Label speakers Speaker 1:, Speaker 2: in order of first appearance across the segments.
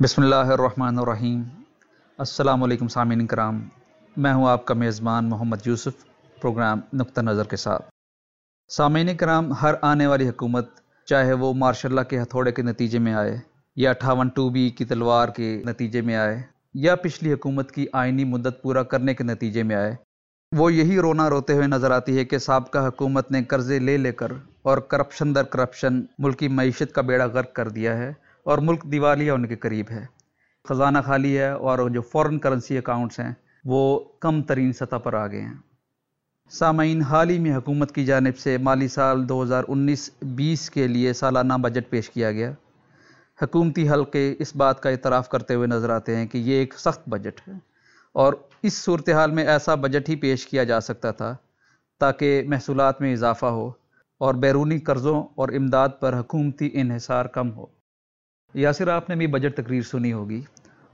Speaker 1: بسم اللہ الرحمن الرحیم۔ السلام علیکم سامعین کرام۔ میں ہوں آپ کا میزبان محمد یوسف، پروگرام نقطہ نظر کے ساتھ۔ سامعین کرام، ہر آنے والی حکومت، چاہے وہ مارشاء اللہ کے ہتھوڑے کے نتیجے میں آئے، یا اٹھاون ٹو بی کی تلوار کے نتیجے میں آئے، یا پچھلی حکومت کی آئینی مدت پورا کرنے کے نتیجے میں آئے، وہ یہی رونا روتے ہوئے نظر آتی ہے کہ سابقہ حکومت نے قرضے لے لے کر اور کرپشن در کرپشن ملکی معیشت کا بیڑا غرق کر دیا ہے۔ اور ملک دیوالیہ ان کے قریب ہے۔ خزانہ خالی ہے اور جو فورن کرنسی اکاؤنٹس ہیں، وہ کم ترین سطح پر آ گئے ہیں۔ سامعین حال ہی میں حکومت کی جانب سے مالی سال دو ہزار انیس بیس کے لیے سالانہ بجٹ پیش کیا گیا۔ حکومتی حلقے اس بات کا اعتراف کرتے ہوئے نظر آتے ہیں کہ یہ ایک سخت بجٹ ہے۔ اور اس صورتحال میں ایسا بجٹ ہی پیش کیا جا سکتا تھا تاکہ محصولات میں اضافہ ہو اور بیرونی قرضوں اور امداد پر حکومتی انحصار کم ہو۔ یاسر، آپ نے بھی بجٹ تقریر سنی ہوگی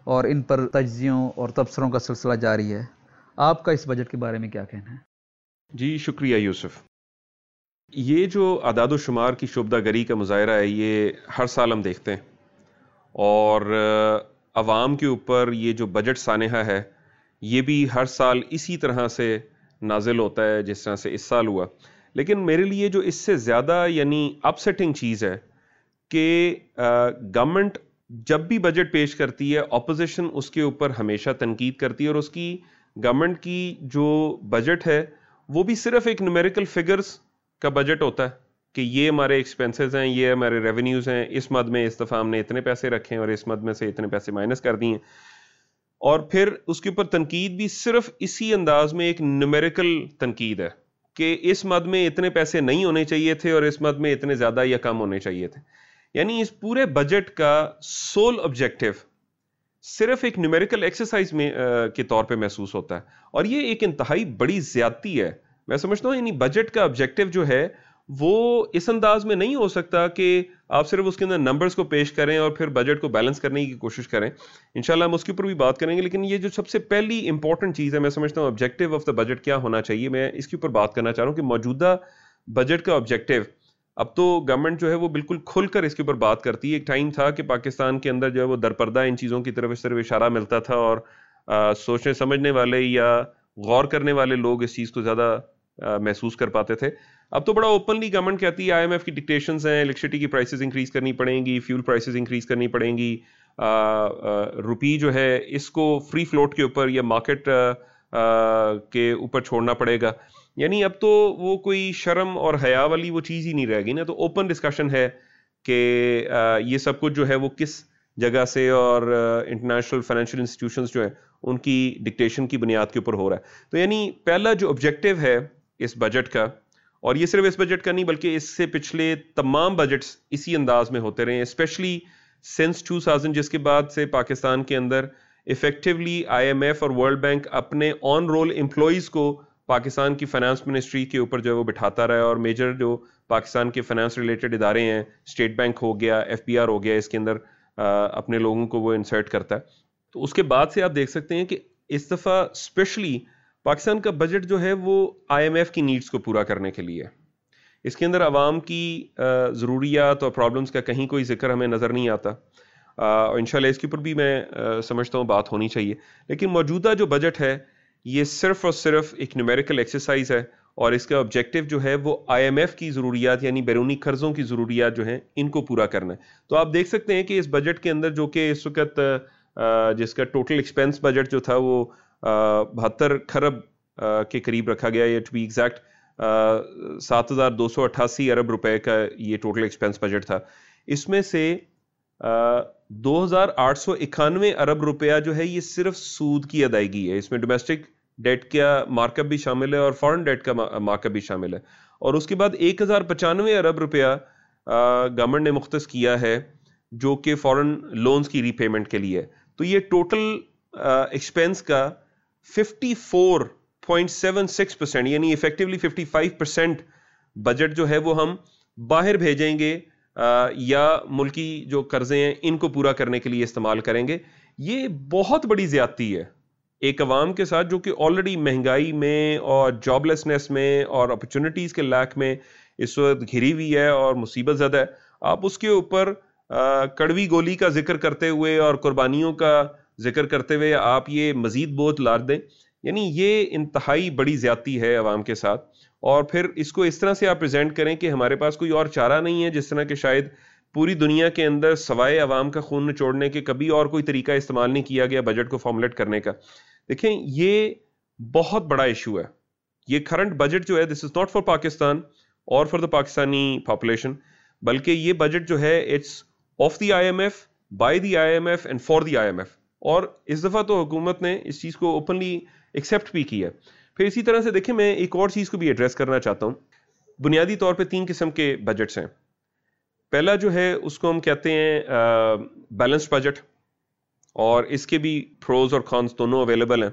Speaker 1: اور ان پر تجزیوں اور تبصروں کا سلسلہ جاری ہے۔ آپ کا اس بجٹ کے بارے میں کیا کہنا ہے؟
Speaker 2: جی شکریہ یوسف۔ یہ جو اعداد و شمار کی شعبدہ گری کا مظاہرہ ہے، یہ ہر سال ہم دیکھتے ہیں۔ اور عوام کے اوپر یہ جو بجٹ سانحہ ہے، یہ بھی ہر سال اسی طرح سے نازل ہوتا ہے جس طرح سے اس سال ہوا۔ لیکن میرے لیے جو اس سے زیادہ یعنی اپ سیٹنگ چیز ہے کہ گورنمنٹ جب بھی بجٹ پیش کرتی ہے اپوزیشن اس کے اوپر ہمیشہ تنقید کرتی ہے اور اس کی گورنمنٹ کی جو بجٹ ہے، وہ بھی صرف ایک نومیریکل فگرز کا بجٹ ہوتا ہے کہ یہ ہمارے ایکسپینسز ہیں، یہ ہمارے ریونیوز ہیں، اس مد میں اس دفعہ ہم نے اتنے پیسے رکھے ہیں اور اس مد میں سے اتنے پیسے مائنس کر دیے ہیں۔ اور پھر اس کے اوپر تنقید بھی صرف اسی انداز میں ایک نومیریکل تنقید ہے کہ اس مد میں اتنے پیسے نہیں ہونے چاہیے تھے اور اس مد میں اتنے زیادہ یا کم ہونے چاہیے تھے۔ یعنی اس پورے بجٹ کا سول آبجیکٹو صرف ایک نیومیریکل ایکسرسائز میں کے طور پہ محسوس ہوتا ہے۔ اور یہ ایک انتہائی بڑی زیادتی ہے۔ میں سمجھتا ہوں یعنی بجٹ کا آبجیکٹو جو ہے، وہ اس انداز میں نہیں ہو سکتا کہ آپ صرف اس کے اندر نمبرز کو پیش کریں اور پھر بجٹ کو بیلنس کرنے کی کوشش کریں۔ انشاءاللہ ہم اس کے اوپر بھی بات کریں گے، لیکن یہ جو سب سے پہلی امپورٹنٹ چیز ہے، میں سمجھتا ہوں آبجیکٹو آف دا بجٹ کیا ہونا چاہیے۔ میں اس کے اوپر بات کرنا چاہ رہا ہوں کہ موجودہ بجٹ کا آبجیکٹو اب تو گورنمنٹ جو ہے وہ بالکل کھل کر اس کے اوپر بات کرتی ہے۔ ایک ٹائم تھا کہ پاکستان کے اندر جو ہے وہ درپردہ ان چیزوں کی طرف اس طرف اشارہ ملتا تھا اور سوچنے، سمجھنے والے یا غور کرنے والے لوگ اس چیز کو زیادہ محسوس کر پاتے تھے۔ اب تو بڑا اوپنلی گورنمنٹ کہتی ہے آئی ایم ایف کی ڈکٹیشنز ہیں الیکٹریسٹی کی پرائسز انکریز کرنی پڑیں گی فیول پرائسز انکریز کرنی پڑیں گی۔ روپی جو ہے اس کو فری فلوٹ کے اوپر یا مارکیٹ کے اوپر چھوڑنا پڑے گا۔ یعنی اب تو وہ کوئی شرم اور حیا والی وہ چیز ہی نہیں رہ گئی نا، تو اوپن ڈسکشن ہے کہ یہ سب کچھ جو ہے وہ کس جگہ سے اور انٹرنیشنل فائنینشیل انسٹیٹیوشنز جو ہیں، ان کی ڈکٹیشن کی بنیاد کے اوپر ہو رہا ہے۔ تو یعنی پہلا جو آبجیکٹو ہے اس بجٹ کا، اور یہ صرف اس بجٹ کا نہیں، بلکہ اس سے پچھلے تمام بجٹس اسی انداز میں ہوتے رہے ہیں۔ اسپیشلی سنس ٹو تھاؤزنڈ جس کے بعد سے پاکستان کے اندر افیکٹولی آئی ایم ایف اور ورلڈ بینک اپنے آن رول امپلائیز کو پاکستان کی فائنانس منسٹری کے اوپر جو ہے وہ بٹھاتا رہا ہے اور میجر جو پاکستان کے فائنانس ریلیٹڈ ادارے ہیں اسٹیٹ بینک ہو گیا ایف پی آر ہو گیا، اس کے اندر اپنے لوگوں کو وہ انسرٹ کرتا ہے۔ تو اس کے بعد سے آپ دیکھ سکتے ہیں کہ اس دفعہ اسپیشلی پاکستان کا بجٹ جو ہے وہ آئی ایم ایف کی نیڈس کو پورا کرنے کے لیے اس کے اندر عوام کی ضروریات اور پرابلمس کا کہیں کوئی ذکر ہمیں نظر نہیں آتا۔ اور انشاءاللہ اس کے اوپر بھی میں سمجھتا ہوں بات ہونی چاہیے۔ لیکن موجودہ جو بجٹ ہے یہ صرف اور صرف ایک نیومیریکل ایکسرسائز ہے اور اس کا آبجیکٹو جو ہے وہ آئی ایم ایف کی ضروریات یعنی بیرونی قرضوں کی ضروریات جو ہیں ان کو پورا کرنا ہے۔ تو آپ دیکھ سکتے ہیں کہ اس بجٹ کے اندر جو کہ اس وقت جس کا ٹوٹل ایکسپینس بجٹ جو تھا وہ بہتر کھرب کے قریب رکھا گیا یا ٹو بی ایگزیکٹ سات ہزار دو سو اٹھاسی ارب روپے کا یہ ٹوٹل ایکسپینس بجٹ تھا۔ اس میں سے دو ہزار آٹھ سو اکانوے ارب روپیہ جو ہے، یہ صرف سود کی ادائیگی ہے۔ اس میں ڈومیسٹک ڈیٹ کا مارک اپ بھی شامل ہے اور فورن ڈیٹ کا مارک اپ بھی شامل ہے۔ اور اس کے بعد ایک ہزار پچانوے ارب روپیہ گورنمنٹ نے مختص کیا ہے، جو کہ فورن لونز کی ری پیمنٹ کے لیے۔ تو یہ ٹوٹل ایکسپینس کا fifty four point seven six percent یعنی effectively fifty five percent budget جو ہے، وہ ہم باہر بھیجیں گے۔ یا ملکی جو قرضے ہیں، ان کو پورا کرنے کے لیے استعمال کریں گے۔ یہ بہت بڑی زیادتی ہے۔ ایک عوام کے ساتھ جو کہ آلریڈی مہنگائی میں اور جاب لیسنس میں اور اپرچونیٹیز کے لیک میں اس وقت گھری ہوئی ہے اور مصیبت زدہ ہے۔ آپ اس کے اوپر کڑوی گولی کا ذکر کرتے ہوئے اور قربانیوں کا ذکر کرتے ہوئے آپ یہ مزید بوجھ لاد دیں۔ یعنی یہ انتہائی بڑی زیادتی ہے عوام کے ساتھ۔ اور پھر اس کو اس طرح سے آپ پریزنٹ کریں کہ ہمارے پاس کوئی اور چارہ نہیں ہے، جس طرح کہ شاید پوری دنیا کے اندر سوائے عوام کا خون نچوڑنے کے کبھی اور کوئی طریقہ استعمال نہیں کیا گیا بجٹ کو فارمولیٹ کرنے کا۔ دیکھیں، یہ بہت بڑا ایشو ہے۔ یہ کرنٹ بجٹ جو ہے this is not for Pakistan اور فار دا پاکستانی پاپولیشن بلکہ یہ بجٹ جو ہے it's of the I M F by the I M F and for the I M F اور اس دفعہ تو حکومت نے اس چیز کو اوپنلی ایکسیپٹ بھی کیا پھر اسی طرح سے دیکھیں، میں ایک اور چیز کو بھی ایڈریس کرنا چاہتا ہوں۔ بنیادی طور پہ تین قسم کے بجٹس ہیں۔ پہلا جو ہے، اس کو ہم کہتے ہیں بیلنس بجٹ اور اس کے بھی پروز اور کانس دونوں اویلیبل ہیں۔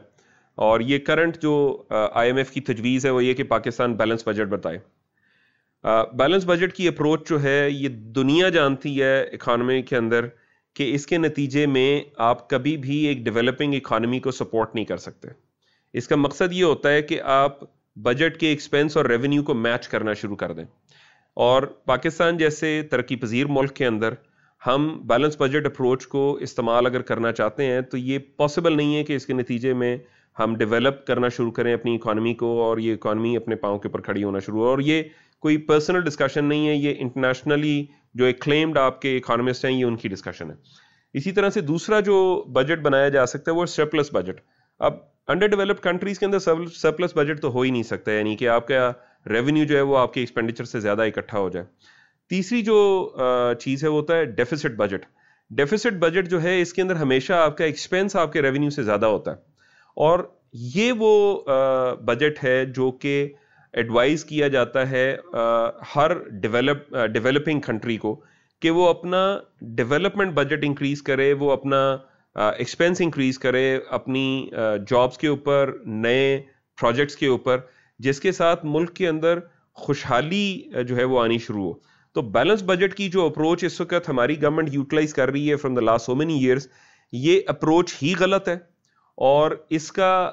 Speaker 2: اور یہ کرنٹ جو آئی ایم ایف کی تجویز ہے، وہ یہ کہ پاکستان بیلنس بجٹ بتائے۔ بیلنس بجٹ کی اپروچ جو ہے، یہ دنیا جانتی ہے اکانومی کے اندر کہ اس کے نتیجے میں آپ کبھی بھی ایک ڈیولپنگ اکانومی کو سپورٹ نہیں کر سکتے۔ اس کا مقصد یہ ہوتا ہے کہ آپ بجٹ کے ایکسپینس اور ریونیو کو میچ کرنا شروع کر دیں۔ اور پاکستان جیسے ترقی پذیر ملک کے اندر ہم بیلنس بجٹ اپروچ کو استعمال اگر کرنا چاہتے ہیں تو یہ پاسبل نہیں ہے کہ اس کے نتیجے میں ہم ڈیولپ کرنا شروع کریں اپنی اکانومی کو اور یہ اکانومی اپنے پاؤں کے اوپر کھڑی ہونا شروع ہو۔ اور یہ کوئی پرسنل ڈسکشن نہیں ہے، یہ انٹرنیشنلی جو ایک کلیمڈ آپ کے اکانومسٹ ہیں، یہ ان کی ڈسکشن ہے۔ اسی طرح سے دوسرا جو بجٹ بنایا جا سکتا ہے وہ سرپلس بجٹ اب انڈر ڈیولپڈ کنٹریز کے اندر سرپلس بجٹ تو ہو ہی نہیں سکتا یعنی کہ آپ کا ریونیو جو ہے وہ آپ کے ایکسپینڈیچر سے زیادہ اکٹھا ہو جائے۔ تیسری جو چیز ہے وہ ہوتا ہے ڈیفیسٹ بجٹ ڈیفیسٹ بجٹ جو ہے اس کے اندر ہمیشہ آپ کا ایکسپینس آپ کے ریونیو سے زیادہ ہوتا ہے۔ اور یہ وہ بجٹ ہے جو کہ ایڈوائز کیا جاتا ہے ہر ڈیولپ ڈیولپنگ کنٹری کو کہ وہ اپنا ڈیولپمنٹ بجٹ انکریز کرے، وہ اپنا ایکسپینس انکریز کرے اپنی جابس کے اوپر، نئے پروجیکٹس کے اوپر، جس کے ساتھ ملک کے اندر خوشحالی جو ہے وہ آنی شروع ہو۔ تو بیلنس بجٹ کی جو اپروچ اس وقت ہماری گورنمنٹ یوٹیلائز کر رہی ہے from the last so many years یہ اپروچ ہی غلط ہے۔ اور اس کا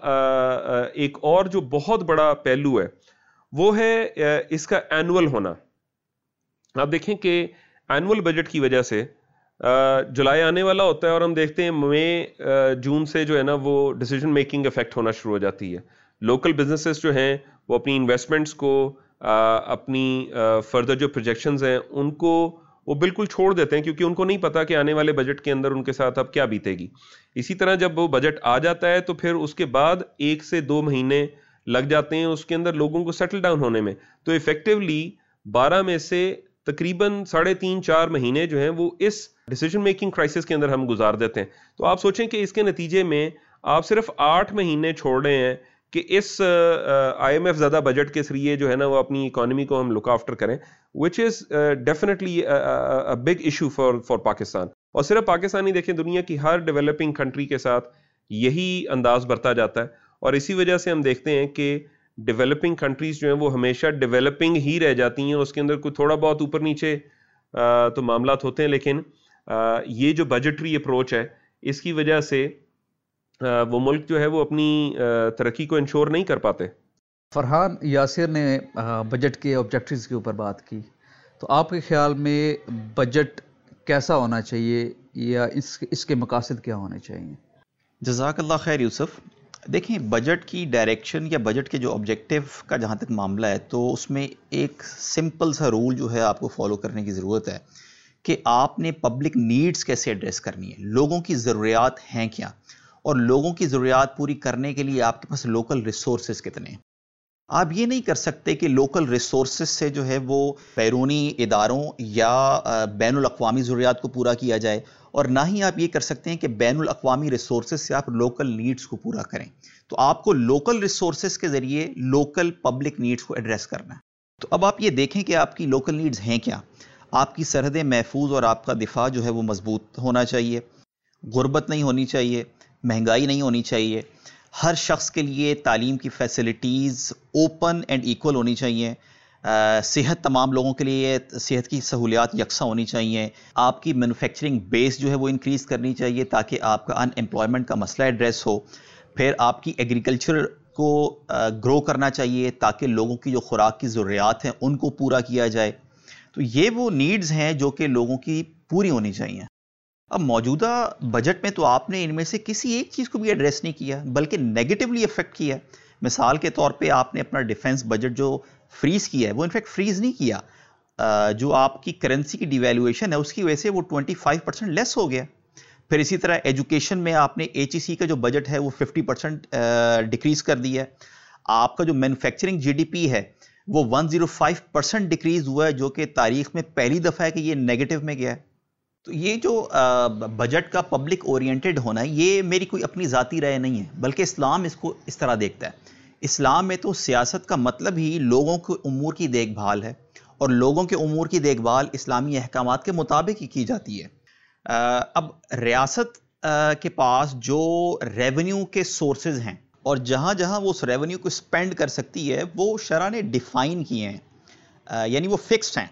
Speaker 2: ایک اور جو بہت بڑا پہلو ہے، وہ ہے اس کا اینول ہونا۔ آپ دیکھیں کہ اینول بجٹ کی وجہ سے جولائی آنے والا ہوتا ہے اور ہم دیکھتے ہیں مئی جون سے جو ہے نا وہ ڈیسیجن میکنگ افیکٹ ہونا شروع ہو جاتی ہے۔ لوکل بزنسز جو ہیں وہ اپنی انویسٹمنٹس کو اپنی فردر جو پروجیکشنز ہیں ان کو وہ بالکل چھوڑ دیتے ہیں کیونکہ ان کو نہیں پتا کہ آنے والے بجٹ کے اندر ان کے ساتھ اب کیا بیتے گی اسی طرح جب وہ بجٹ آ جاتا ہے تو پھر اس کے بعد ایک سے دو مہینے لگ جاتے ہیں اس کے اندر لوگوں کو سیٹل ڈاؤن ہونے میں۔ تو افیکٹولی بارہ میں سے تقریباً ساڑھے تین چار مہینے جو ہیں وہ اس ڈیسیجن میکنگ کرائسس کے اندر ہم گزار دیتے ہیں۔ تو آپ سوچیں کہ اس کے نتیجے میں آپ صرف آٹھ مہینے چھوڑ رہے ہیں کہ اس آئی ایم ایف زیادہ بجٹ کے ذریعے جو ہے نا وہ اپنی اکانومی کو ہم لک آفٹر کریں which is definitely big issue for for Pakistan اور صرف پاکستانی دیکھیں دنیا کی ہر ڈیولپنگ کنٹری کے ساتھ یہی انداز برتا جاتا ہے۔ اور اسی وجہ سے ہم دیکھتے ہیں کہ ڈیولپنگ کنٹریز جو ہیں وہ ہمیشہ ڈیولپنگ ہی رہ جاتی ہیں اس کے اندر کوئی تھوڑا بہت اوپر نیچے تو معاملات ہوتے ہیں لیکن یہ جو بجٹری اپروچ ہے اس کی وجہ سے وہ ملک جو ہے وہ اپنی ترقی کو انشور نہیں کر پاتے۔
Speaker 1: فرحان یاسر نے بجٹ کے آبجیکٹیوز کے اوپر بات کی۔ تو آپ کے خیال میں بجٹ کیسا ہونا چاہیے یا اس اس کے مقاصد کیا ہونے چاہیے؟
Speaker 3: جزاک اللہ خیر یوسف۔ دیکھیں بجٹ کی ڈائریکشن یا بجٹ کے جو آبجیکٹیو کا جہاں تک معاملہ ہے، تو اس میں ایک سمپل سا رول جو ہے آپ کو فالو کرنے کی ضرورت ہے کہ آپ نے پبلک نیڈز کیسے ایڈریس کرنی ہے؟ لوگوں کی ضروریات ہیں کیا؟ اور لوگوں کی ضروریات پوری کرنے کے لیے آپ کے پاس لوکل ریسورسز کتنے ہیں؟ آپ یہ نہیں کر سکتے کہ لوکل ریسورسز سے جو ہے وہ بیرونی اداروں یا بین الاقوامی ضروریات کو پورا کیا جائے اور نہ ہی آپ یہ کر سکتے ہیں کہ بین الاقوامی ریسورسز سے آپ لوکل نیڈز کو پورا کریں۔ تو آپ کو لوکل ریسورسز کے ذریعے لوکل پبلک نیڈز کو ایڈریس کرنا ہے۔ تو اب آپ یہ دیکھیں کہ آپ کی لوکل نیڈز ہیں کیا۔ آپ کی سرحدیں محفوظ اور آپ کا دفاع جو ہے وہ مضبوط ہونا چاہیے۔ غربت نہیں ہونی چاہیے، مہنگائی نہیں ہونی چاہیے۔ ہر شخص کے لیے تعلیم کی فیسلٹیز اوپن اینڈ ایکول ہونی چاہیے۔ صحت تمام لوگوں کے لیے صحت کی سہولیات یکساں ہونی چاہیے۔ آپ کی مینوفیکچرنگ بیس جو ہے وہ انکریز کرنی چاہیے تاکہ آپ کا ان امپلائمنٹ کا مسئلہ ایڈریس ہو۔ پھر آپ کی ایگریکلچر کو گرو کرنا چاہیے تاکہ لوگوں کی جو خوراک کی ضروریات ہیں ان کو پورا کیا جائے۔ تو یہ وہ نیڈز ہیں جو کہ لوگوں کی پوری ہونی چاہیے۔ اب موجودہ بجٹ میں تو آپ نے ان میں سے کسی ایک چیز کو بھی ایڈریس نہیں کیا، بلکہ نیگیٹولی افیکٹ کیا۔ مثال کے طور پہ آپ نے اپنا ڈیفنس بجٹ جو فریز کیا ہے۔ وہ انفیکٹ فریز نہیں کیا۔ جو آپ کی کرنسی کی ڈیویلویشن ہے، اس کی وجہ سے وہ 25 پرسنٹ لیس ہو گیا۔ پھر اسی طرح ایجوکیشن میں آپ نے ایچ ای سی کا جو بجٹ ہے، وہ 50 پرسنٹ ڈیکریز کر دیا ہے۔ آپ کا جو مینوفیکچرنگ جی ڈی پی ہے، وہ 105 پرسنٹ ڈیکریز ہوا ہے، جو کہ تاریخ میں پہلی دفعہ ہے کہ یہ نیگیٹو میں گیا ہے۔ تو یہ جو بجٹ کا پبلک اورینٹڈ ہونا ہے، یہ میری کوئی اپنی ذاتی رائے نہیں ہے، بلکہ اسلام اس کو اس طرح دیکھتا ہے۔ اسلام میں تو سیاست کا مطلب ہی لوگوں کے امور کی دیکھ بھال ہے اور لوگوں کے امور کی دیکھ بھال اسلامی احکامات کے مطابق ہی کی جاتی ہے۔ اب ریاست کے پاس جو ریونیو کے سورسز ہیں اور جہاں جہاں وہ اس ریونیو کو اسپینڈ کر سکتی ہے، وہ شرح نے ڈیفائن کیے ہیں۔ یعنی وہ فکسڈ ہیں۔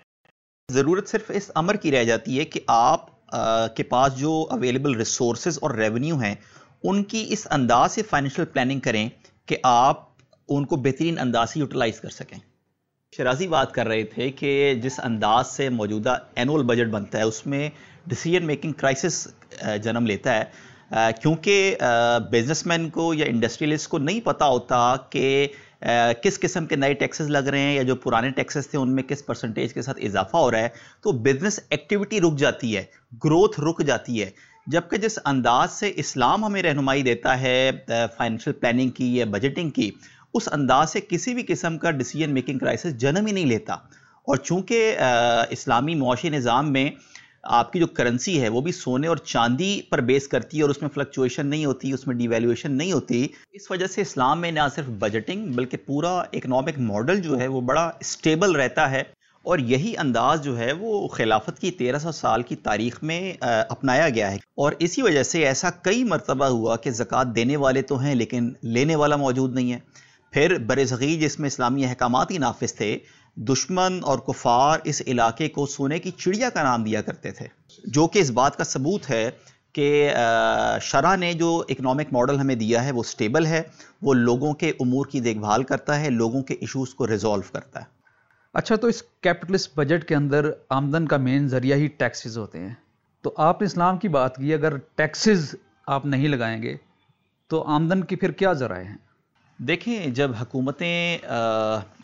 Speaker 3: ضرورت صرف اس امر کی رہ جاتی ہے کہ آپ کے پاس جو اویلیبل ریسورسز اور ریونیو ہیں، ان کی اس انداز سے فائنینشیل پلاننگ کریں کہ آپ ان کو بہترین انداز سے یوٹیلائز کر سکیں۔ شرازی بات کر رہے تھے کہ جس انداز سے موجودہ اینول بجٹ بنتا ہے، اس میں ڈیسیجن میکنگ کرائسس جنم لیتا ہے۔ کیونکہ بزنس مین کو یا انڈسٹریلسٹ کو نہیں پتا ہوتا کہ کس قسم کے نئے ٹیکسز لگ رہے ہیں یا جو پرانے ٹیکسز تھے، ان میں کس پرسنٹیج کے ساتھ اضافہ ہو رہا ہے۔ تو بزنس ایکٹیویٹی رک جاتی ہے گروتھ رک جاتی ہے۔ جبکہ جس انداز سے اسلام ہمیں رہنمائی دیتا ہے فائنینشیل پلاننگ کی یا بجٹنگ کی اس انداز سے کسی بھی قسم کا ڈیسیجن میکنگ کرائسس جنم ہی نہیں لیتا۔ اور چونکہ اسلامی معاشی نظام میں آپ کی جو کرنسی ہے، وہ بھی سونے اور چاندی پر بیس کرتی ہے اور اس میں فلکچویشن نہیں ہوتی، اس میں ڈیویلویشن نہیں ہوتی۔ اس وجہ سے اسلام میں نہ صرف بجٹنگ بلکہ پورا اکنامک ماڈل جو ہے، وہ بڑا اسٹیبل رہتا ہے۔ اور یہی انداز جو ہے، وہ خلافت کی تیرہ سو سال کی تاریخ میں اپنایا گیا ہے۔ اور اسی وجہ سے ایسا کئی مرتبہ ہوا کہ زکوٰۃ دینے والے تو ہیں لیکن لینے والا موجود نہیں ہے۔ پھر برصغیر جس میں اسلامی احکامات ہی نافذ تھے، دشمن اور کفار اس علاقے کو سونے کی چڑیا کا نام دیا کرتے تھے۔ جو کہ اس بات کا ثبوت ہے کہ شرح نے جو اکنامک ماڈل ہمیں دیا ہے، وہ سٹیبل ہے۔ وہ لوگوں کے امور کی دیکھ بھال کرتا ہے، لوگوں کے ایشوز کو ریزولو کرتا ہے۔
Speaker 1: اچھا تو اس کیپٹلسٹ بجٹ کے اندر آمدن کا مین ذریعہ ہی ٹیکسز ہوتے ہیں۔ تو آپ نے اسلام کی بات کی، اگر ٹیکسز آپ نہیں لگائیں گے، تو آمدن کی پھر کیا ذرائع ہیں؟
Speaker 3: دیکھیں، جب حکومتیں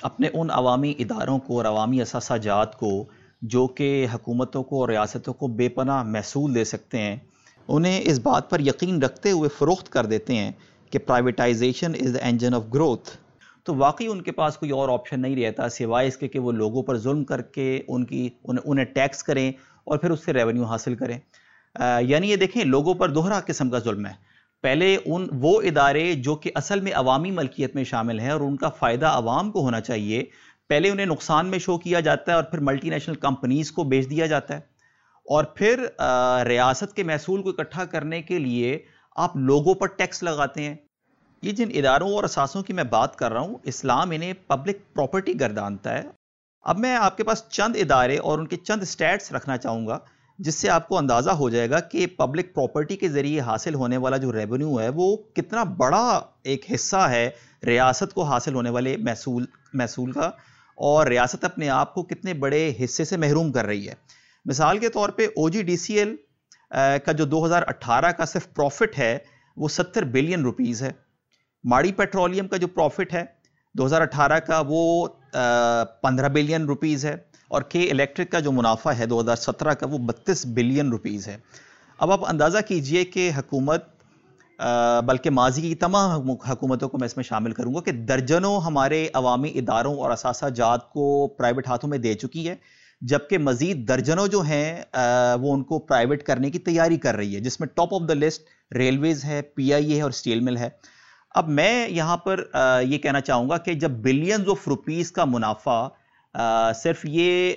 Speaker 3: اپنے ان عوامی اداروں کو اور عوامی اثاثہ جات کو، جو کہ حکومتوں کو اور ریاستوں کو بے پناہ محصول دے سکتے ہیں، انہیں اس بات پر یقین رکھتے ہوئے فروخت کر دیتے ہیں کہ privatisation is the engine of growth تو واقعی ان کے پاس کوئی اور آپشن نہیں رہتا، سوائے اس کے کہ وہ لوگوں پر ظلم کر کے ان کی، انہیں ٹیکس کریں اور پھر اس سے ریونیو حاصل کریں۔ یعنی یہ دیکھیں، لوگوں پر دوہرا قسم کا ظلم ہے۔ پہلے ان وہ ادارے جو کہ اصل میں عوامی ملکیت میں شامل ہیں اور ان کا فائدہ عوام کو ہونا چاہیے، پہلے انہیں نقصان میں شو کیا جاتا ہے اور پھر ملٹی نیشنل کمپنیز کو بیچ دیا جاتا ہے۔ اور پھر ریاست کے محصول کو اکٹھا کرنے کے لیے آپ لوگوں پر ٹیکس لگاتے ہیں۔ یہ جن اداروں اور اساسوں کی میں بات کر رہا ہوں، اسلام انہیں پبلک پراپرٹی گردانتا ہے۔ اب میں آپ کے پاس چند ادارے اور ان کے چند سٹیٹس رکھنا چاہوں گا۔ جس سے آپ کو اندازہ ہو جائے گا کہ پبلک پراپرٹی کے ذریعے حاصل ہونے والا جو ریونیو ہے وہ کتنا بڑا ایک حصہ ہے ریاست کو حاصل ہونے والے محصول محصول کا اور ریاست اپنے آپ کو کتنے بڑے حصے سے محروم کر رہی ہے۔ مثال کے طور پہ او جی ڈی سی ایل کا جو دو ہزار اٹھارہ کا صرف پروفٹ ہے وہ ستر بلین روپیز ہے۔ ماڑی پیٹرولیم کا جو پروفٹ ہے دو ہزار اٹھارہ کا وہ پندرہ بلین روپیز ہے۔ اور کے الیکٹرک کا جو منافع ہے دو ہزار سترہ کا وہ بتیس بلین روپیز ہے۔ اب آپ اندازہ کیجیے کہ حکومت بلکہ ماضی کی تمام حکومتوں کو میں اس میں شامل کروں گا کہ درجنوں ہمارے عوامی اداروں اور اثاثہ جات کو پرائیویٹ ہاتھوں میں دے چکی ہے، جبکہ مزید درجنوں جو ہیں وہ ان کو پرائیویٹ کرنے کی تیاری کر رہی ہے، جس میں top of the list railways ہے پی آئی اے ہے اور اسٹیل مل ہے۔ اب میں یہاں پر یہ کہنا چاہوں گا کہ جب بلینز آف روپیز کا منافع صرف یہ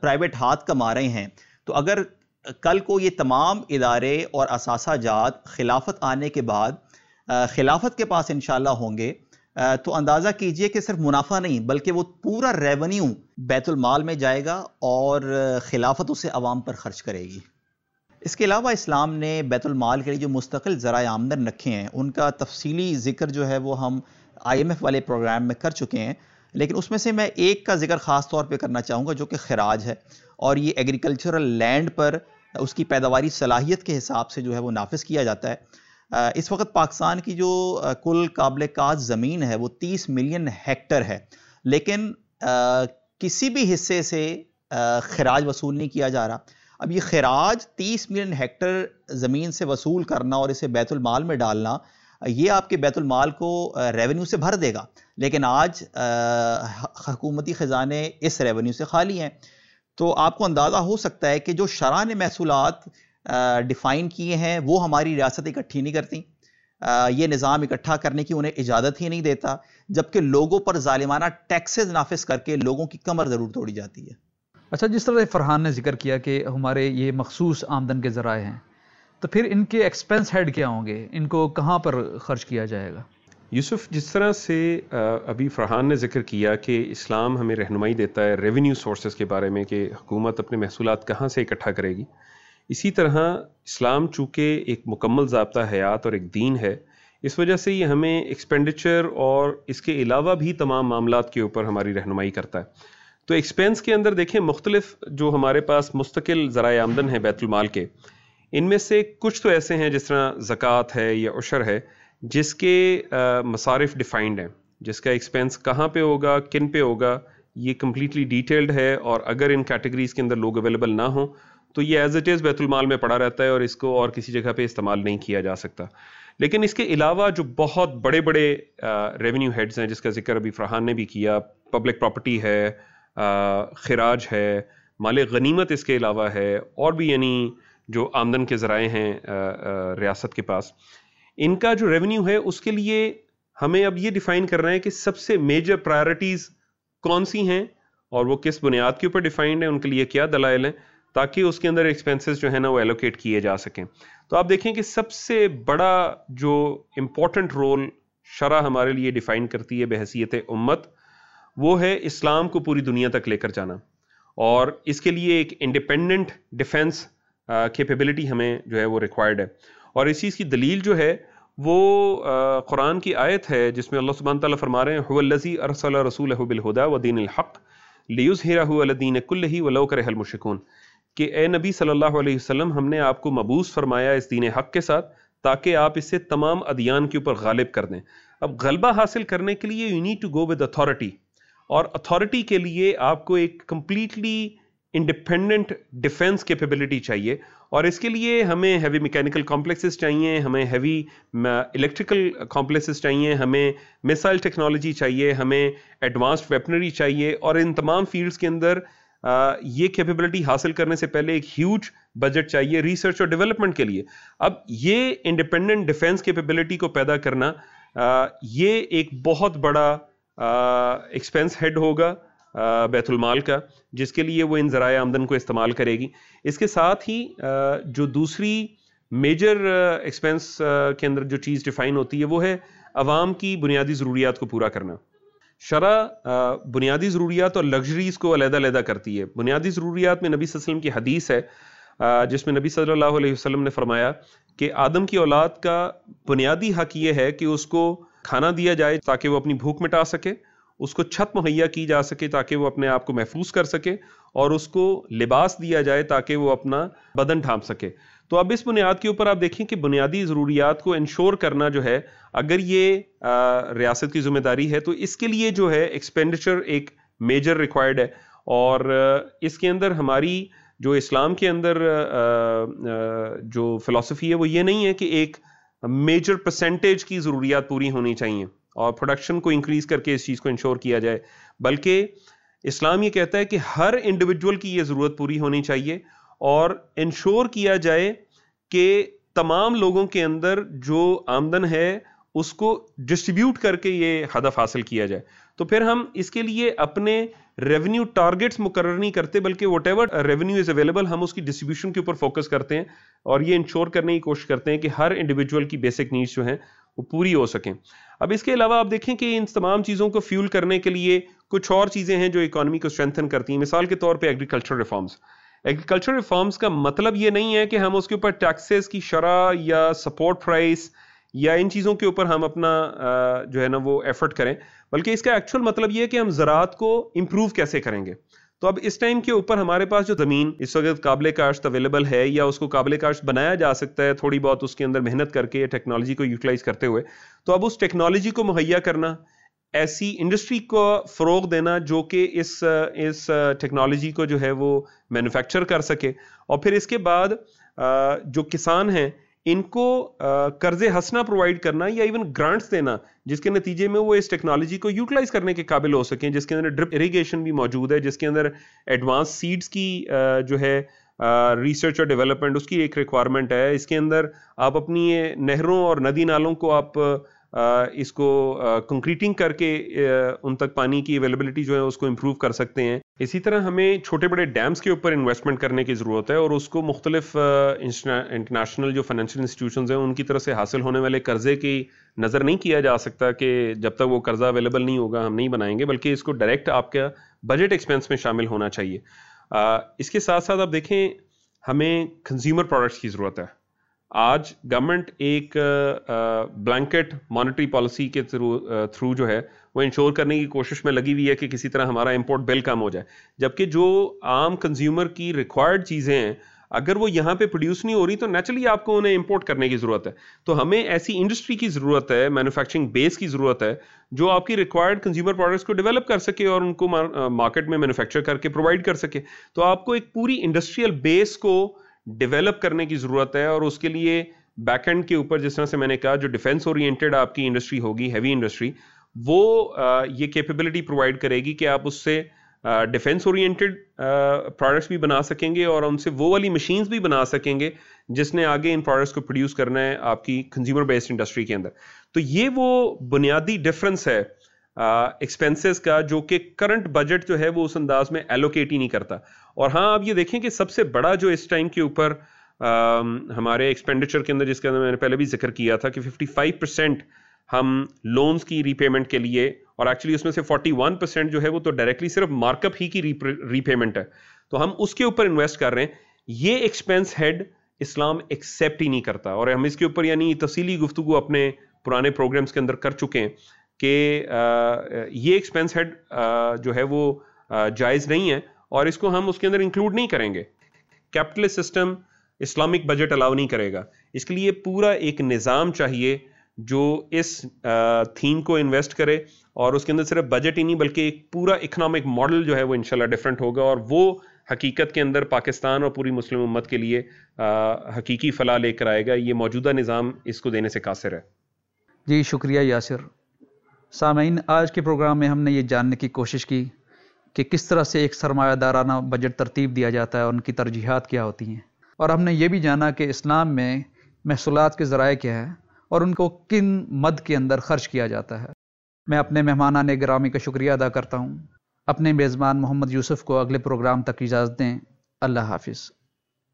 Speaker 3: پرائیویٹ ہاتھ کما رہے ہیں۔ تو اگر کل کو یہ تمام ادارے اور اثاثہ جات خلافت آنے کے بعد خلافت کے پاس انشاءاللہ ہوں گے تو اندازہ کیجیے کہ صرف منافع نہیں، بلکہ وہ پورا ریونیو بیت المال میں جائے گا اور خلافت اسے عوام پر خرچ کرے گی۔ اس کے علاوہ اسلام نے بیت المال کے لیے جو مستقل ذرائع آمدن رکھے ہیں، ان کا تفصیلی ذکر جو ہے وہ ہم آئی ایم ایف والے پروگرام میں کر چکے ہیں۔ لیکن اس میں سے میں ایک کا ذکر خاص طور پہ کرنا چاہوں گا جو کہ خراج ہے اور یہ ایگریکلچرل لینڈ پر اس کی پیداواری صلاحیت کے حساب سے جو ہے وہ نافذ کیا جاتا ہے۔ اس وقت پاکستان کی جو کل قابل کاج زمین ہے وہ تیس ملین ہیکٹر ہے۔ لیکن کسی بھی حصے سے خراج وصول نہیں کیا جا رہا۔ اب یہ خراج تیس ملین ہیکٹر زمین سے وصول کرنا اور اسے بیت المال میں ڈالنا یہ آپ کے بیت المال کو ریونیو سے بھر دے گا۔ لیکن آج حکومتی خزانے اس ریونیو سے خالی ہیں۔ تو آپ کو اندازہ ہو سکتا ہے کہ جو شرح نے محصولات ڈیفائن کیے ہیں، وہ ہماری ریاست اکٹھی نہیں کرتی۔ یہ نظام اکٹھا کرنے کی انہیں اجازت ہی نہیں دیتا، جبکہ لوگوں پر ظالمانہ ٹیکسز نافذ کر کے لوگوں کی کمر ضرور توڑی جاتی ہے۔
Speaker 1: اچھا جس طرح فرحان نے ذکر کیا کہ ہمارے یہ مخصوص آمدن کے ذرائع ہیں تو پھر ان کے ایکسپنس ہیڈ کیا ہوں گے؟ ان کو کہاں پر خرچ کیا جائے گا؟
Speaker 2: یوسف، جس طرح سے ابھی فرحان نے ذکر کیا کہ اسلام ہمیں رہنمائی دیتا ہے ریونیو سورسز کے بارے میں کہ حکومت اپنے محصولات کہاں سے اکٹھا کرے گی۔ اسی طرح اسلام چونکہ ایک مکمل ضابطہ حیات اور ایک دین ہے، اس وجہ سے یہ ہمیں ایکسپینڈیچر اور اس کے علاوہ بھی تمام معاملات کے اوپر ہماری رہنمائی کرتا ہے۔ تو ایکسپینس کے اندر دیکھیں، مختلف جو ہمارے پاس مستقل ذرائع آمدن ہے بیت المال کے ان میں سے کچھ تو ایسے ہیں جس طرح زکوٰۃ ہے یا عشر ہے، جس کے مصارف ڈیفائنڈ ہیں۔ جس کا ایکسپینس کہاں پہ ہوگا، کن پہ ہوگا، یہ کمپلیٹلی ڈیٹیلڈ ہے اور اگر ان کیٹیگریز کے اندر لوگ اویلیبل نہ ہوں، تو یہ ایز اٹ از بیت المال میں پڑا رہتا ہے اور اس کو اور کسی جگہ پہ استعمال نہیں کیا جا سکتا۔ لیکن اس کے علاوہ جو بہت بڑے بڑے ریونیو ہیڈز ہیں، جس کا ذکر ابھی فرحان نے بھی کیا پبلک پراپرٹی ہے خراج ہے، مال غنیمت اس کے علاوہ ہے، اور بھی یعنی جو آمدن کے ذرائع ہیں ریاست کے پاس۔ ان کا جو ریونیو ہے، اس کے لیے ہمیں اب یہ ڈیفائن کر رہے ہیں کہ سب سے میجر پرائرٹیز کون سی ہیں اور وہ کس بنیاد کے اوپر ڈیفائنڈ ہیں، ان کے لیے کیا دلائل ہیں تاکہ اس کے اندر ایکسپینسز جو ہے نا، وہ ایلوکیٹ کیے جا سکیں۔ تو آپ دیکھیں کہ سب سے بڑا جو امپورٹنٹ رول شرح ہمارے لیے ڈیفائن کرتی ہے بحثیت امت، وہ ہے اسلام کو پوری دنیا تک لے کر جانا۔ اور اس کے لیے ایک انڈیپینڈنٹ ڈیفینس کیپیبلٹی ہمیں جو ہے وہ ریکوائرڈ ہے۔ اور اس چیز کی دلیل جو ہے وہ قرآن کی آیت ہے، جس میں اللہ سبحانہ تعالیٰ فرما رہے ہیں الزی ارسل رسول بالہدا و دین الحق لیوز ہیرا الدین کل ہی و لوکر کہ اے نبی صلی اللہ علیہ وسلم، ہم نے آپ کو مبوس فرمایا اس دین حق کے ساتھ تاکہ آپ اس سے تمام ادیان کے اوپر غالب کر دیں۔ اب غلبہ حاصل کرنے کے لیے you need to go with authority اور اتھارٹی کے لیے آپ کو ایک کمپلیٹلی انڈیپینڈنٹ ڈیفینس کیپیبلٹی چاہیے اور اس کے لیے ہمیں ہیوی میکینیکل کمپلیکسز چاہیے، ہمیں ہیوی الیکٹریکل کمپلیکسز چاہیے، ہمیں میسائل ٹیکنالوجی چاہیے، ہمیں ایڈوانسڈ ویپنری چاہیے اور ان تمام فیلڈز کے اندر یہ کیپیبلٹی حاصل کرنے سے پہلے ایک ہیوج بجٹ چاہیے ریسرچ اور ڈیولپمنٹ کے لیے۔ اب یہ انڈیپینڈنٹ ڈیفینس کیپیبلٹی کو پیدا کرنا یہ ایک بہت بڑا ایکسپینس ہیڈ ہوگا۔ بیت المال کا، جس کے لیے وہ ان ذرائع آمدن کو استعمال کرے گی۔ اس کے ساتھ ہی جو دوسری میجر ایکسپینس کے اندر جو چیز ڈیفائن ہوتی ہے، وہ ہے عوام کی بنیادی ضروریات کو پورا کرنا۔ شرح بنیادی ضروریات اور لگژریز کو علیحدہ علیحدہ کرتی ہے۔ بنیادی ضروریات میں نبی صلی اللہ علیہ وسلم کی حدیث ہے جس میں نبی صلی اللہ علیہ وسلم نے فرمایا کہ آدم کی اولاد کا بنیادی حق یہ ہے کہ اس کو کھانا دیا جائے تاکہ وہ اپنی بھوک مٹا سکے۔ اس کو چھت مہیا کی جا سکے تاکہ وہ اپنے آپ کو محفوظ کر سکے اور اس کو لباس دیا جائے تاکہ وہ اپنا بدن ڈھانپ سکے۔ تو اب اس بنیاد کے اوپر آپ دیکھیں کہ بنیادی ضروریات کو انشور کرنا جو ہے، اگر یہ ریاست کی ذمہ داری ہے تو اس کے لیے جو ہے ایکسپینڈیچر ایک میجر ریکوائرڈ ہے۔ اور اس کے اندر ہماری جو اسلام کے اندر جو فلسفی ہے وہ یہ نہیں ہے کہ ایک میجر پرسنٹیج کی ضروریات پوری ہونی چاہیے۔ اور پروڈکشن کو انکریز کر کے اس چیز کو انشور کیا جائے۔ بلکہ اسلام یہ کہتا ہے کہ ہر انڈیویجول کی یہ ضرورت پوری ہونی چاہیے اور انشور کیا جائے کہ تمام لوگوں کے اندر جو آمدن ہے، اس کو ڈسٹریبیوٹ کر کے یہ ہدف حاصل کیا جائے۔ تو پھر ہم اس کے لیے اپنے ریونیو ٹارگیٹس مقرر نہیں کرتے، بلکہ whatever revenue is available ہم اس کی ڈسٹریبیوشن کے اوپر فوکس کرتے ہیں اور یہ انشور کرنے کی کوشش کرتے ہیں کہ ہر انڈیویجول کی بیسک نیڈس جو ہیں، وہ پوری ہو سکیں۔ اب اس کے علاوہ آپ دیکھیں کہ ان تمام چیزوں کو فیول کرنے کے لیے کچھ اور چیزیں ہیں جو اکانومی کو اسٹرینتھن کرتی ہیں۔ مثال کے طور پہ ایگریکلچر ریفارمز ایگریکلچر ریفارمز کا مطلب یہ نہیں ہے کہ ہم اس کے اوپر ٹیکسز کی شرح یا سپورٹ پرائس یا ان چیزوں کے اوپر ہم اپنا جو ہے نا وہ ایفرٹ کریں، بلکہ اس کا ایکچوئل مطلب یہ ہے کہ ہم زراعت کو امپروو کیسے کریں گے۔ تو اب اس ٹائم کے اوپر ہمارے پاس جو زمین اس وقت قابل کاشت اویلیبل ہے یا اس کو قابل کاشت بنایا جا سکتا ہے، تھوڑی بہت اس کے اندر محنت کر کے ٹیکنالوجی کو یوٹیلائز کرتے ہوئے، تو اب اس ٹیکنالوجی کو مہیا کرنا، ایسی انڈسٹری کو فروغ دینا جو کہ اس اس ٹیکنالوجی کو جو ہے وہ مینوفیکچر کر سکے۔ اور پھر اس کے بعد جو کسان ہیں ان کو قرض ہنسنا پرووائڈ کرنا یا ایون گرانٹس دینا، جس کے نتیجے میں وہ اس ٹیکنالوجی کو یوٹیلائز کرنے کے قابل ہو سکیں، جس کے اندر ڈرپ اریگیشن بھی موجود ہے، جس کے اندر ایڈوانس سیڈز کی جو ہے ریسرچ اور ڈیولپمنٹ اس کی ایک ریکوائرمنٹ ہے۔ اس کے اندر آپ اپنی نہروں اور ندی نالوں کو آپ اس کو کنکریٹنگ کر کے ان تک پانی کی اویلیبلٹی جو ہے اس کو امپروو کر سکتے ہیں۔ اسی طرح ہمیں چھوٹے بڑے ڈیمز کے اوپر انویسٹمنٹ کرنے کی ضرورت ہے اور اس کو مختلف انٹرنیشنل جو فائنینشیل انسٹیٹیوشنز ہیں ان کی طرف سے حاصل ہونے والے قرضے کی نظر نہیں کیا جا سکتا کہ جب تک وہ قرضہ اویلیبل نہیں ہوگا ہم نہیں بنائیں گے، بلکہ اس کو ڈائریکٹ آپ کا بجٹ ایکسپینس میں شامل ہونا چاہیے۔ اس کے ساتھ ساتھ آپ دیکھیں، ہمیں کنزیومر پروڈکٹس کی ضرورت ہے۔ آج گورنمنٹ ایک بلینکٹ مانیٹری پالیسی کے تھرو جو ہے، وہ انشور کرنے کی کوشش میں لگی ہوئی ہے کہ کسی طرح ہمارا امپورٹ بل کم ہو جائے۔ جبکہ جو عام کنزیومر کی ریکوائرڈ چیزیں ہیں، اگر وہ یہاں پہ پروڈیوس نہیں ہو رہی تو نیچرلی آپ کو انہیں امپورٹ کرنے کی ضرورت ہے۔ تو ہمیں ایسی انڈسٹری کی ضرورت ہے مینوفیکچرنگ بیس کی ضرورت ہے، جو آپ کی ریکوائرڈ کنزیومر پروڈکٹس کو ڈیولپ کر سکے اور ان کو مارکیٹ میں مینوفیکچر کر کے پرووائڈ کر سکے۔ تو آپ کو ایک پوری انڈسٹریل بیس کو ڈیولپ کرنے کی ضرورت ہے اور اس کے لیے بیک اینڈ کے اوپر جس طرح سے میں نے کہا جو ڈیفینس اورینٹیڈ آپ کی انڈسٹری ہوگی ہیوی انڈسٹری وہ یہ کیپیبلٹی پرووائڈ کرے گی کہ آپ اس سے ڈیفینس اورینٹیڈ پروڈکٹس بھی بنا سکیں گے اور ان سے وہ والی مشینز بھی بنا سکیں گے جس نے آگے ان پروڈکٹس کو پروڈیوس کرنا ہے آپ کی کنزیومر بیسڈ انڈسٹری کے اندر۔ تو یہ وہ بنیادی ڈفرنس ہے ایکسپینسز کا جو کہ کرنٹ بجٹ جو ہے وہ اس انداز میں ایلوکیٹ ہی نہیں کرتا۔ اور ہاں آپ یہ دیکھیں کہ سب سے بڑا جو اس ٹائم کے اوپر ہمارے ایکسپینڈیچر کے اندر، جس کے اندر میں نے پہلے بھی ذکر کیا تھا کہ ففٹی فائیو پرسینٹ ہم لونز کی ری پیمنٹ کے لیے، اور ایکچولی اس میں سے فورٹی ون پرسینٹ جو ہے وہ تو ڈائریکٹلی صرف مارک اپ ہی کی ری پیمنٹ ہے۔ تو ہم اس کے اوپر انویسٹ کر رہے ہیں۔ یہ ایکسپینس ہیڈ اسلام ایکسیپٹ ہی نہیں کرتا۔ اور ہم اس کے اوپر یعنی تفصیلی گفتگو اپنے پرانے پروگرامز کے اندر کر چکے ہیں۔ کہ یہ ایکسپینس ہیڈ جو ہے وہ جائز نہیں ہے اور اس کو ہم اس کے اندر انکلوڈ نہیں کریں گے۔ Capital system Islamic budget allow نہیں کرے گا۔ اس کے لیے پورا ایک نظام چاہیے جو اس تھیم کو انویسٹ کرے اور اس کے اندر صرف بجٹ ہی نہیں بلکہ ایک پورا اکنامک ماڈل جو ہے وہ انشاءاللہ ڈیفرنٹ ہوگا اور وہ حقیقت کے اندر پاکستان اور پوری مسلم امت کے لیے حقیقی فلاح لے کر آئے گا۔ یہ موجودہ نظام اس کو دینے سے قاصر ہے۔
Speaker 1: جی شکریہ یاسر۔ سامعین، آج کے پروگرام میں ہم نے یہ جاننے کی کوشش کی کہ کس طرح سے ایک سرمایہ دارانہ بجٹ ترتیب دیا جاتا ہے اور ان کی ترجیحات کیا ہوتی ہیں۔ اور ہم نے یہ بھی جانا کہ اسلام میں محصولات کے ذرائع کیا ہے اور ان کو کن مد کے اندر خرچ کیا جاتا ہے۔ میں اپنے مہمانان گرامی کا شکریہ ادا کرتا ہوں۔ اپنے میزبان محمد یوسف کو اگلے پروگرام تک اجازت دیں۔ اللہ حافظ۔